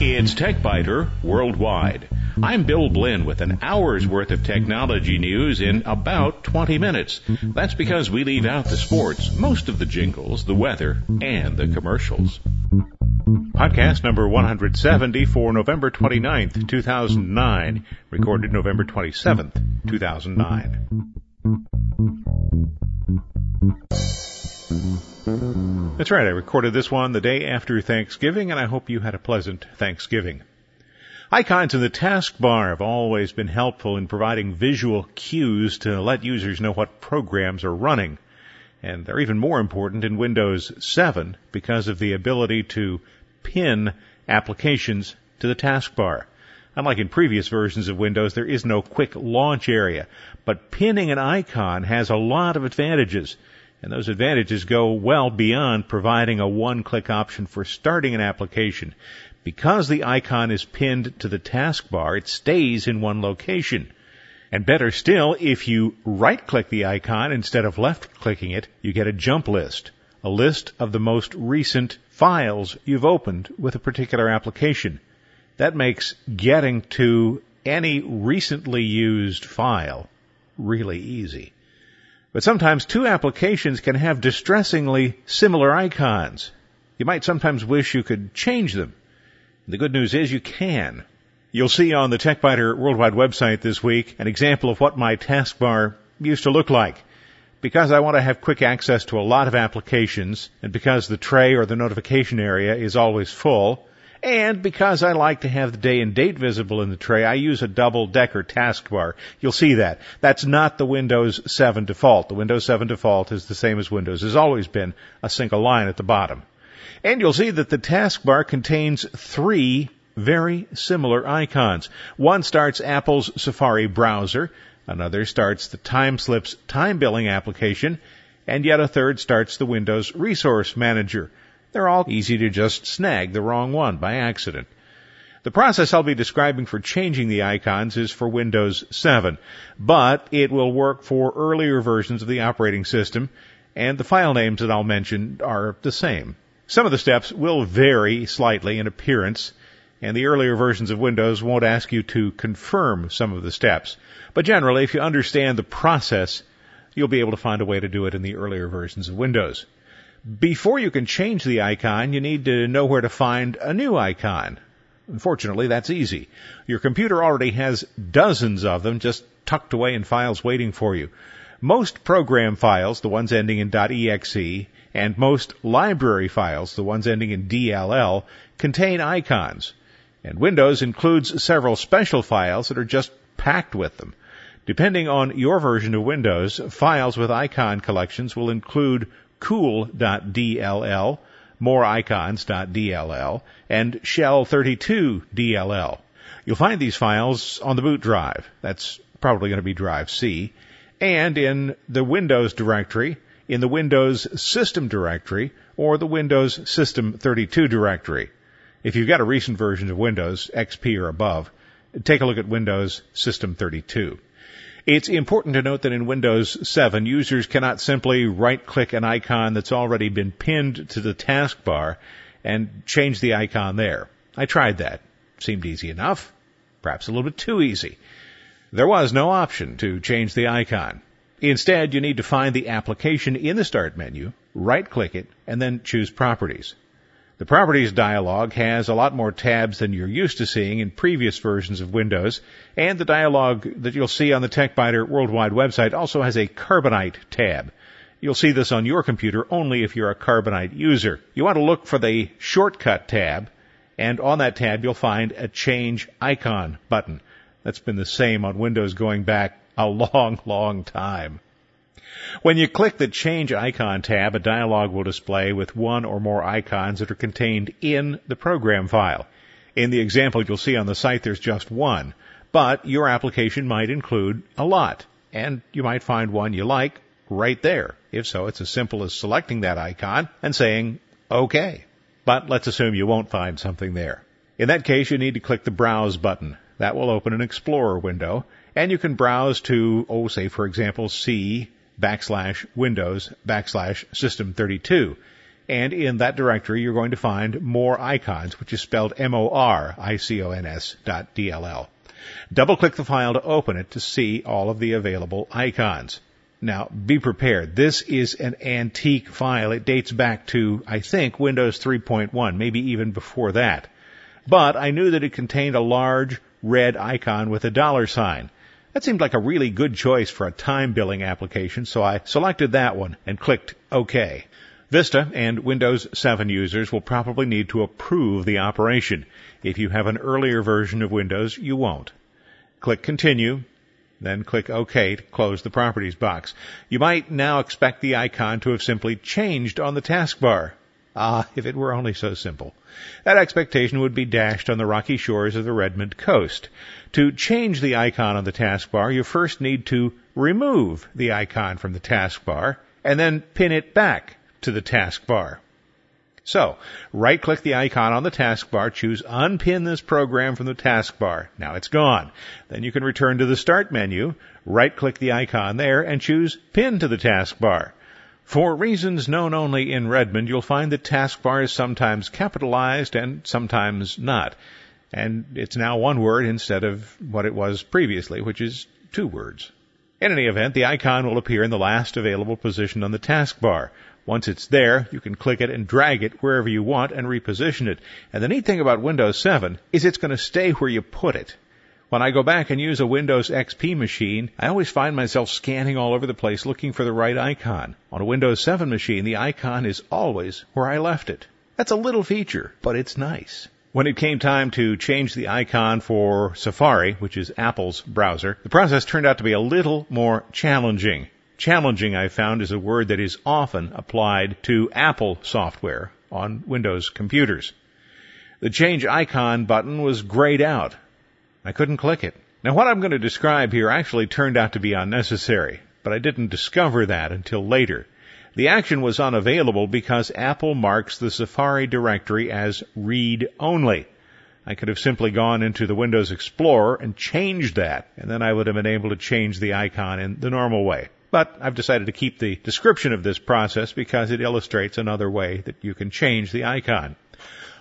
It's TechByter Worldwide. I'm Bill Blinn with an hour's worth of technology news in about 20 minutes. That's because we leave out the sports, most of the jingles, the weather, and the commercials. Podcast number 170 for November 29th, 2009, recorded November 27th, 2009. That's right, I recorded this one the day after Thanksgiving, and I hope you had a pleasant Thanksgiving. Icons in the taskbar have always been helpful in providing visual cues to let users know what programs are running. And they're even more important in Windows 7 because of the ability to pin applications to the taskbar. Unlike in previous versions of Windows, there is no quick launch area, but pinning an icon has a lot of advantages. And those advantages go well beyond providing a one-click option for starting an application. Because the icon is pinned to the taskbar, it stays in one location. And better still, if you right-click the icon instead of left-clicking it, you get a jump list. A list of the most recent files you've opened with a particular application. That makes getting to any recently used file really easy. But sometimes two applications can have distressingly similar icons. You might sometimes wish you could change them. The good news is you can. You'll see on the TechByter Worldwide website this week an example of what my taskbar used to look like. Because I want to have quick access to a lot of applications, and because the tray or the notification area is always full, and because I like to have the day and date visible in the tray, I use a double decker taskbar. You'll see that. That's not the Windows 7 default. The Windows 7 default is the same as Windows has always been, a single line at the bottom. And you'll see that the taskbar contains three very similar icons. One starts Apple's Safari browser, another starts the TimeSlips time billing application, and yet a third starts the Windows Resource Manager. They're all easy to just snag the wrong one by accident. The process I'll be describing for changing the icons is for Windows 7, but it will work for earlier versions of the operating system, and the file names that I'll mention are the same. Some of the steps will vary slightly in appearance, and the earlier versions of Windows won't ask you to confirm some of the steps. But generally, if you understand the process, you'll be able to find a way to do it in the earlier versions of Windows. Before you can change the icon, you need to know where to find a new icon. Unfortunately, that's easy. Your computer already has dozens of them just tucked away in files waiting for you. Most program files, the ones ending in .exe, and most library files, the ones ending in DLL, contain icons. And Windows includes several special files that are just packed with them. Depending on your version of Windows, files with icon collections will include cool.dll, moricons.dll, and shell32.dll. You'll find these files on the boot drive. That's probably going to be drive C. And in the Windows directory, in the Windows System directory, or the Windows System 32 directory. If you've got a recent version of Windows, XP or above, take a look at Windows System 32. It's important to note that in Windows 7, users cannot simply right click an icon that's already been pinned to the taskbar and change the icon there. I tried that. Seemed easy enough. Perhaps a little bit too easy. There was no option to change the icon. Instead, you need to find the application in the Start menu, right click it, and then choose Properties. The Properties dialog has a lot more tabs than you're used to seeing in previous versions of Windows, and the dialog that you'll see on the TechByter Worldwide website also has a Carbonite tab. You'll see this on your computer only if you're a Carbonite user. You want to look for the Shortcut tab, and on that tab you'll find a Change Icon button. That's been the same on Windows going back a long, long time. When you click the Change Icon tab, a dialog will display with one or more icons that are contained in the program file. In the example you'll see on the site, there's just one, but your application might include a lot, and you might find one you like right there. If so, it's as simple as selecting that icon and saying, OK. But let's assume you won't find something there. In that case, you need to click the Browse button. That will open an Explorer window, and you can browse to, oh, say, for example, C backslash Windows backslash System 32. And in that directory, you're going to find moricons, which is spelled M-O-R-I-C-O-N-S dot D-L-L. Double click the file to open it to see all of the available icons. Now, be prepared. This is an antique file. It dates back to, I think, Windows 3.1, maybe even before that. But I knew that it contained a large red icon with a dollar sign. That seemed like a really good choice for a time billing application, so I selected that one and clicked OK. Vista and Windows 7 users will probably need to approve the operation. If you have an earlier version of Windows, you won't. Click Continue, then click OK to close the Properties box. You might now expect the icon to have simply changed on the taskbar. Ah, if it were only so simple. That expectation would be dashed on the rocky shores of the Redmond coast. To change the icon on the taskbar, you first need to remove the icon from the taskbar and then pin it back to the taskbar. So, right click the icon on the taskbar, choose unpin this program from the taskbar. Now it's gone. Then you can return to the start menu, right click the icon there and choose pin to the taskbar. For reasons known only in Redmond, you'll find that taskbar is sometimes capitalized and sometimes not. And it's now one word instead of what it was previously, which is two words. In any event, the icon will appear in the last available position on the taskbar. Once it's there, you can click it and drag it wherever you want and reposition it. And the neat thing about Windows 7 is it's going to stay where you put it. When I go back and use a Windows XP machine, I always find myself scanning all over the place looking for the right icon. On a Windows 7 machine, the icon is always where I left it. That's a little feature, but it's nice. When it came time to change the icon for Safari, which is Apple's browser, the process turned out to be a little more challenging. Challenging, I found, is a word that is often applied to Apple software on Windows computers. The change icon button was grayed out. I couldn't click it. Now what I'm going to describe here actually turned out to be unnecessary, but I didn't discover that until later. The action was unavailable because Apple marks the Safari directory as read only. I could have simply gone into the Windows Explorer and changed that, and then I would have been able to change the icon in the normal way. But I've decided to keep the description of this process because it illustrates another way that you can change the icon.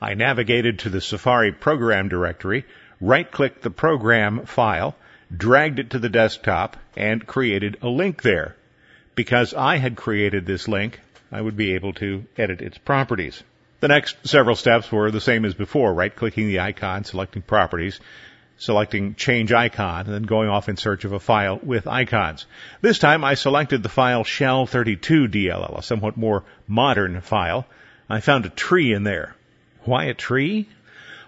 I navigated to the Safari program directory, right clicked the program file, dragged it to the desktop, and created a link there. Because I had created this link, I would be able to edit its properties. The next several steps were the same as before, right clicking the icon, selecting properties, selecting change icon, and then going off in search of a file with icons. This time I selected the file shell32 DLL, a somewhat more modern file. I found a tree in there. Why a tree?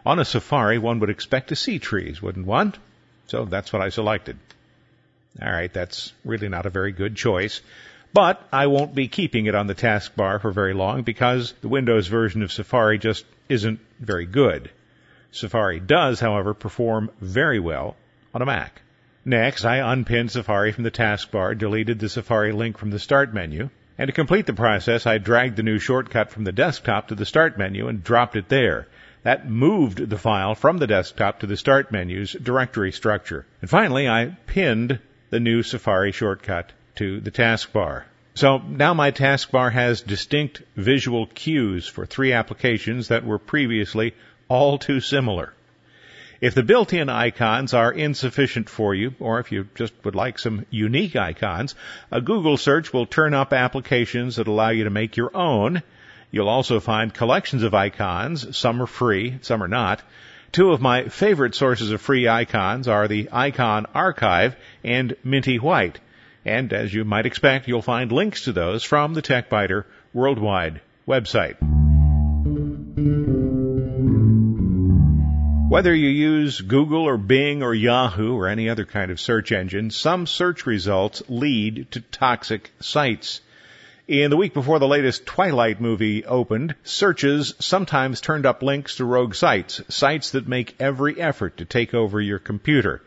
On a safari, one would expect to see trees, wouldn't one? So that's what I selected. Alright, that's really not a very good choice. But I won't be keeping it on the taskbar for very long because the Windows version of Safari just isn't very good. Safari does, however, perform very well on a Mac. Next, I unpinned Safari from the taskbar, deleted the Safari link from the Start menu, and to complete the process, I dragged the new shortcut from the desktop to the Start menu and dropped it there. That moved the file from the desktop to the Start menu's directory structure. And finally, I pinned the new Safari shortcut to the taskbar. So now my taskbar has distinct visual cues for three applications that were previously all too similar. If the built-in icons are insufficient for you, or if you just would like some unique icons, a Google search will turn up applications that allow you to make your own. You'll also find collections of icons. Some are free, some are not. Two of my favorite sources of free icons are the Icon Archive and Minty White. And as you might expect, you'll find links to those from the TechByter Worldwide website. Whether you use Google or Bing or Yahoo or any other kind of search engine, some search results lead to toxic sites. In the week before the latest Twilight movie opened, searches sometimes turned up links to rogue sites, sites that make every effort to take over your computer.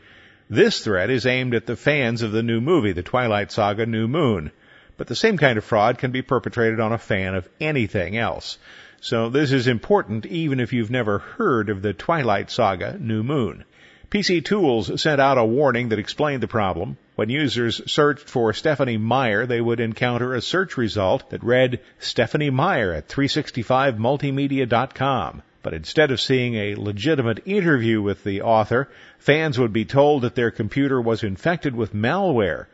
This threat is aimed at the fans of the new movie, The Twilight Saga New Moon. But the same kind of fraud can be perpetrated on a fan of anything else. So this is important even if you've never heard of the Twilight Saga New Moon. PC Tools sent out a warning that explained the problem. When users searched for Stephenie Meyer, they would encounter a search result that read Stephenie Meyer at 365multimedia.com. But instead of seeing a legitimate interview with the author, fans would be told that their computer was infected with malware.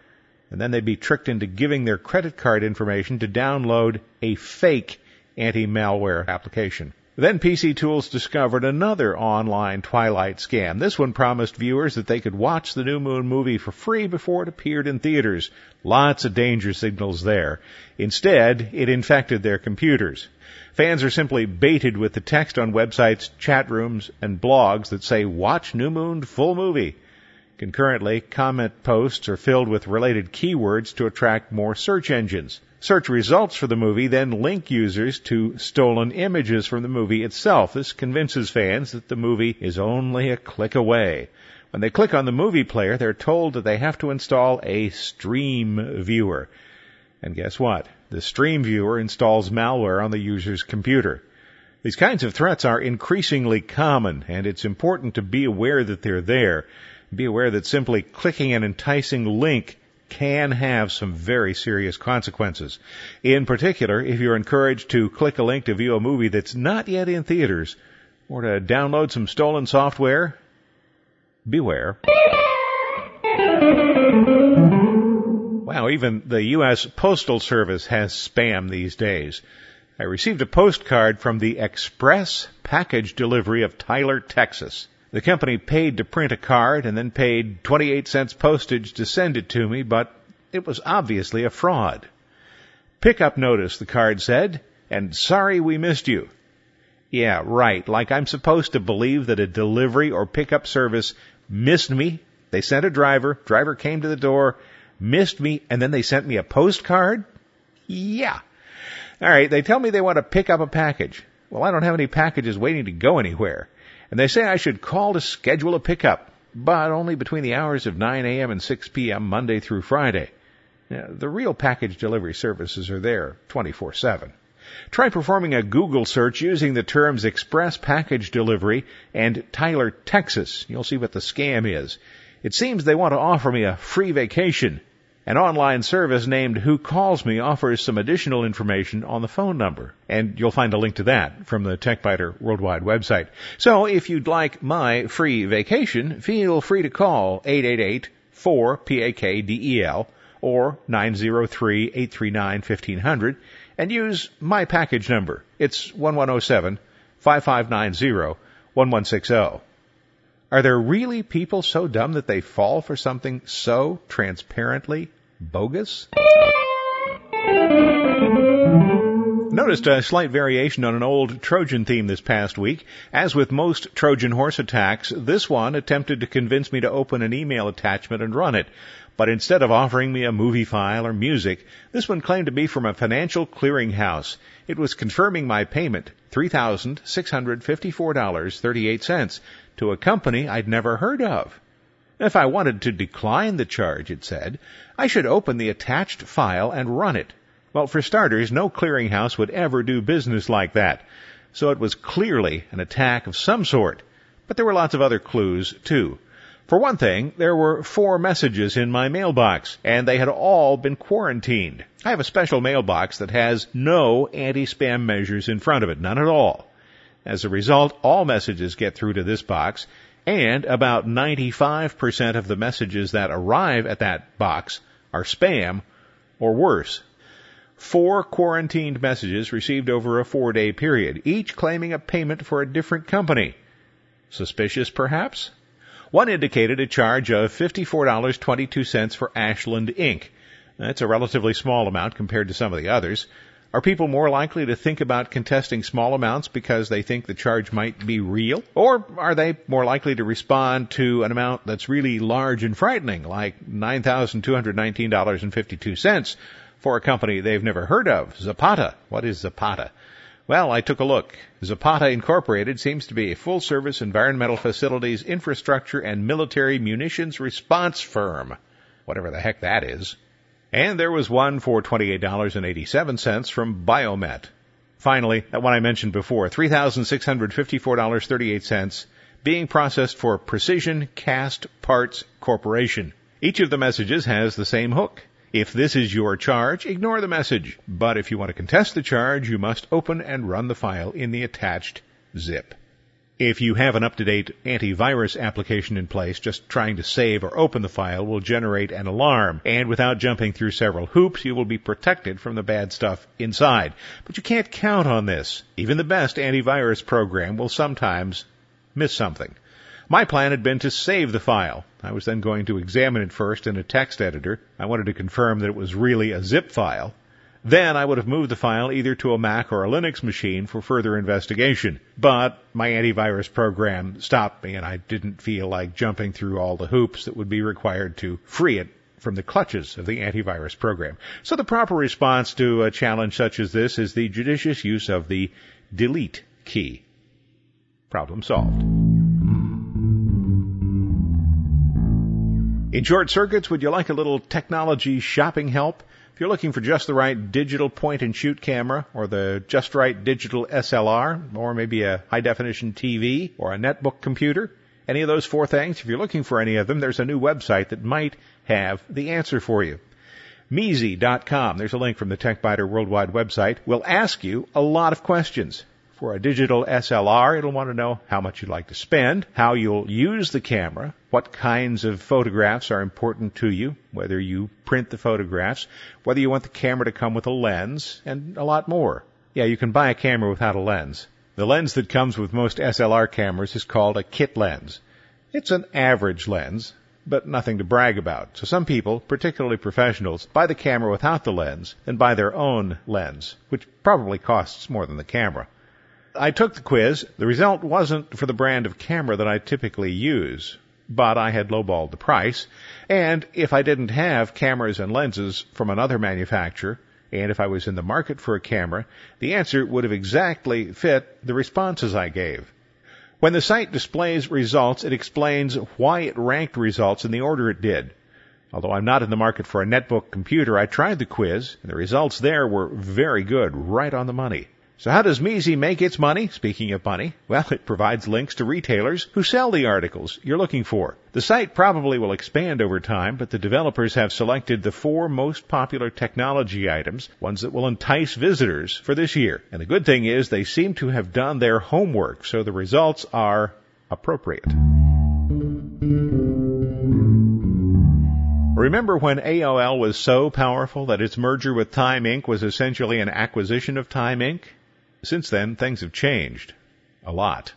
And then they'd be tricked into giving their credit card information to download a fake anti-malware application. Then PC Tools discovered another online Twilight scam. This one promised viewers that they could watch the New Moon movie for free before it appeared in theaters. Lots of danger signals there. Instead, it infected their computers. Fans are simply baited with the text on websites, chat rooms, and blogs that say, watch New Moon full movie. Concurrently, comment posts are filled with related keywords to attract more search engines. Search results for the movie then link users to stolen images from the movie itself. This convinces fans that the movie is only a click away. When they click on the movie player, they're told that they have to install a stream viewer. And guess what? The stream viewer installs malware on the user's computer. These kinds of threats are increasingly common, and it's important to be aware that they're there. Be aware that simply clicking an enticing link can have some very serious consequences. In particular, if you're encouraged to click a link to view a movie that's not yet in theaters or to download some stolen software, beware. Wow, even the U.S. Postal Service has spam these days. I received a postcard from the Express Package Delivery of Tyler, Texas. The company paid to print a card and then paid 28 cents postage to send it to me, but it was obviously a fraud. Pickup notice, the card said, and sorry we missed you. Yeah, right, like I'm supposed to believe that a delivery or pickup service missed me. They sent a driver, driver came to the door, missed me, and then they sent me a postcard? Yeah. Alright, they tell me they want to pick up a package. Well, I don't have any packages waiting to go anywhere and they say I should call to schedule a pickup, but only between the hours of 9 a.m. and 6 p.m. Monday through Friday. Now, the real package delivery services are there 24-7. Try performing a Google search using the terms express package delivery and Tyler, Texas. You'll see what the scam is. It seems they want to offer me a free vacation an online service named Who Calls Me offers some additional information on the phone number, and you'll find a link to that from the TechByter Worldwide website. So if you'd like my free vacation, feel free to call 888-4-PAKDEL or 903-839-1500 and use my package number. It's 1107 5590 1160. Are there really people so dumb that they fall for something so transparently bogus? Noticed a slight variation on an old Trojan theme this past week. As with most Trojan horse attacks, this one attempted to convince me to open an email attachment and run it. But instead of offering me a movie file or music, this one claimed to be from a financial clearinghouse. It was confirming my payment, $3,654.38, to a company I'd never heard of. If I wanted to decline the charge, it said, I should open the attached file and run it. Well, for starters, no clearinghouse would ever do business like that. So it was clearly an attack of some sort. But there were lots of other clues, too. For one thing, there were four messages in my mailbox, and they had all been quarantined. I have a special mailbox that has no anti-spam measures in front of it, none at all. As a result, all messages get through to this box, and about 95% of the messages that arrive at that box are spam or worse. Four quarantined messages received over a four day period, each claiming a payment for a different company. Suspicious perhaps? One indicated a charge of $54.22 for Ashland Inc. That's a relatively small amount compared to some of the others. Are people more likely to think about contesting small amounts because they think the charge might be real? Or are they more likely to respond to an amount that's really large and frightening, like $9,219.52 for a company they've never heard of, Zapata? What is Zapata? Well, I took a look. Zapata Incorporated seems to be a full service environmental facilities, infrastructure, and military munitions response firm. Whatever the heck that is. And there was one for $28.87 from Biomet. Finally, that one I mentioned before, $3,654.38 being processed for Precision Cast Parts Corporation. Each of the messages has the same hook. If this is your charge, ignore the message. But if you want to contest the charge, you must open and run the file in the attached zip. If you have an up-to-date antivirus application in place, just trying to save or open the file will generate an alarm, and without jumping through several hoops, you will be protected from the bad stuff inside. But you can't count on this. Even the best antivirus program will sometimes miss something. My plan had been to save the file. I was then going to examine it first in a text editor. I wanted to confirm that it was really a zip file. Then I would have moved the file either to a Mac or a Linux machine for further investigation. But my antivirus program stopped me and I didn't feel like jumping through all the hoops that would be required to free it from the clutches of the antivirus program. So the proper response to a challenge such as this is the judicious use of the delete key. Problem solved. In short circuits, would you like a little technology shopping help? If you're looking for just the right digital point and shoot camera, or the just right digital SLR, or maybe a high definition TV, or a netbook computer, any of those four things, if you're looking for any of them, there's a new website that might have the answer for you. Measy.com, there's a link from the TechByter Worldwide website, will ask you a lot of questions. For a digital SLR, it'll want to know how much you'd like to spend, how you'll use the camera, what kinds of photographs are important to you, whether you print the photographs, whether you want the camera to come with a lens, and a lot more. Yeah, you can buy a camera without a lens. The lens that comes with most SLR cameras is called a kit lens. It's an average lens, but nothing to brag about. So some people, particularly professionals, buy the camera without the lens and buy their own lens, which probably costs more than the camera. I took the quiz. The result wasn't for the brand of camera that I typically use, but I had lowballed the price. And if I didn't have cameras and lenses from another manufacturer, and if I was in the market for a camera, the answer would have exactly fit the responses I gave. When the site displays results, it explains why it ranked results in the order it did. Although I'm not in the market for a netbook computer, I tried the quiz, and the results there were very good, right on the money. So how does Measy make its money? Speaking of money, well, it provides links to retailers who sell the articles you're looking for. The site probably will expand over time, but the developers have selected the four most popular technology items, ones that will entice visitors for this year. And the good thing is they seem to have done their homework, so the results are appropriate. Remember when AOL was so powerful that its merger with Time Inc. was essentially an acquisition of Time Inc.? Since then, things have changed. A lot.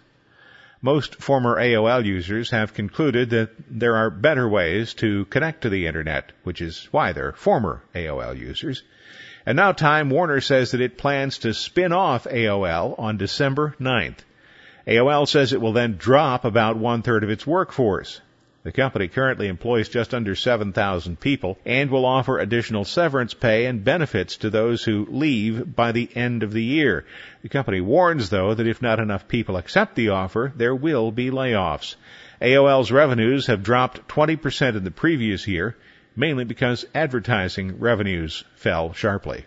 Most former AOL users have concluded that there are better ways to connect to the internet, which is why they're former AOL users. And now Time Warner says that it plans to spin off AOL on December 9th. AOL says it will then drop about one third of its workforce. The company currently employs just under 7,000 people and will offer additional severance pay and benefits to those who leave by the end of the year. The company warns, though, that if not enough people accept the offer, there will be layoffs. AOL's revenues have dropped 20% in the previous year mainly because advertising revenues fell sharply.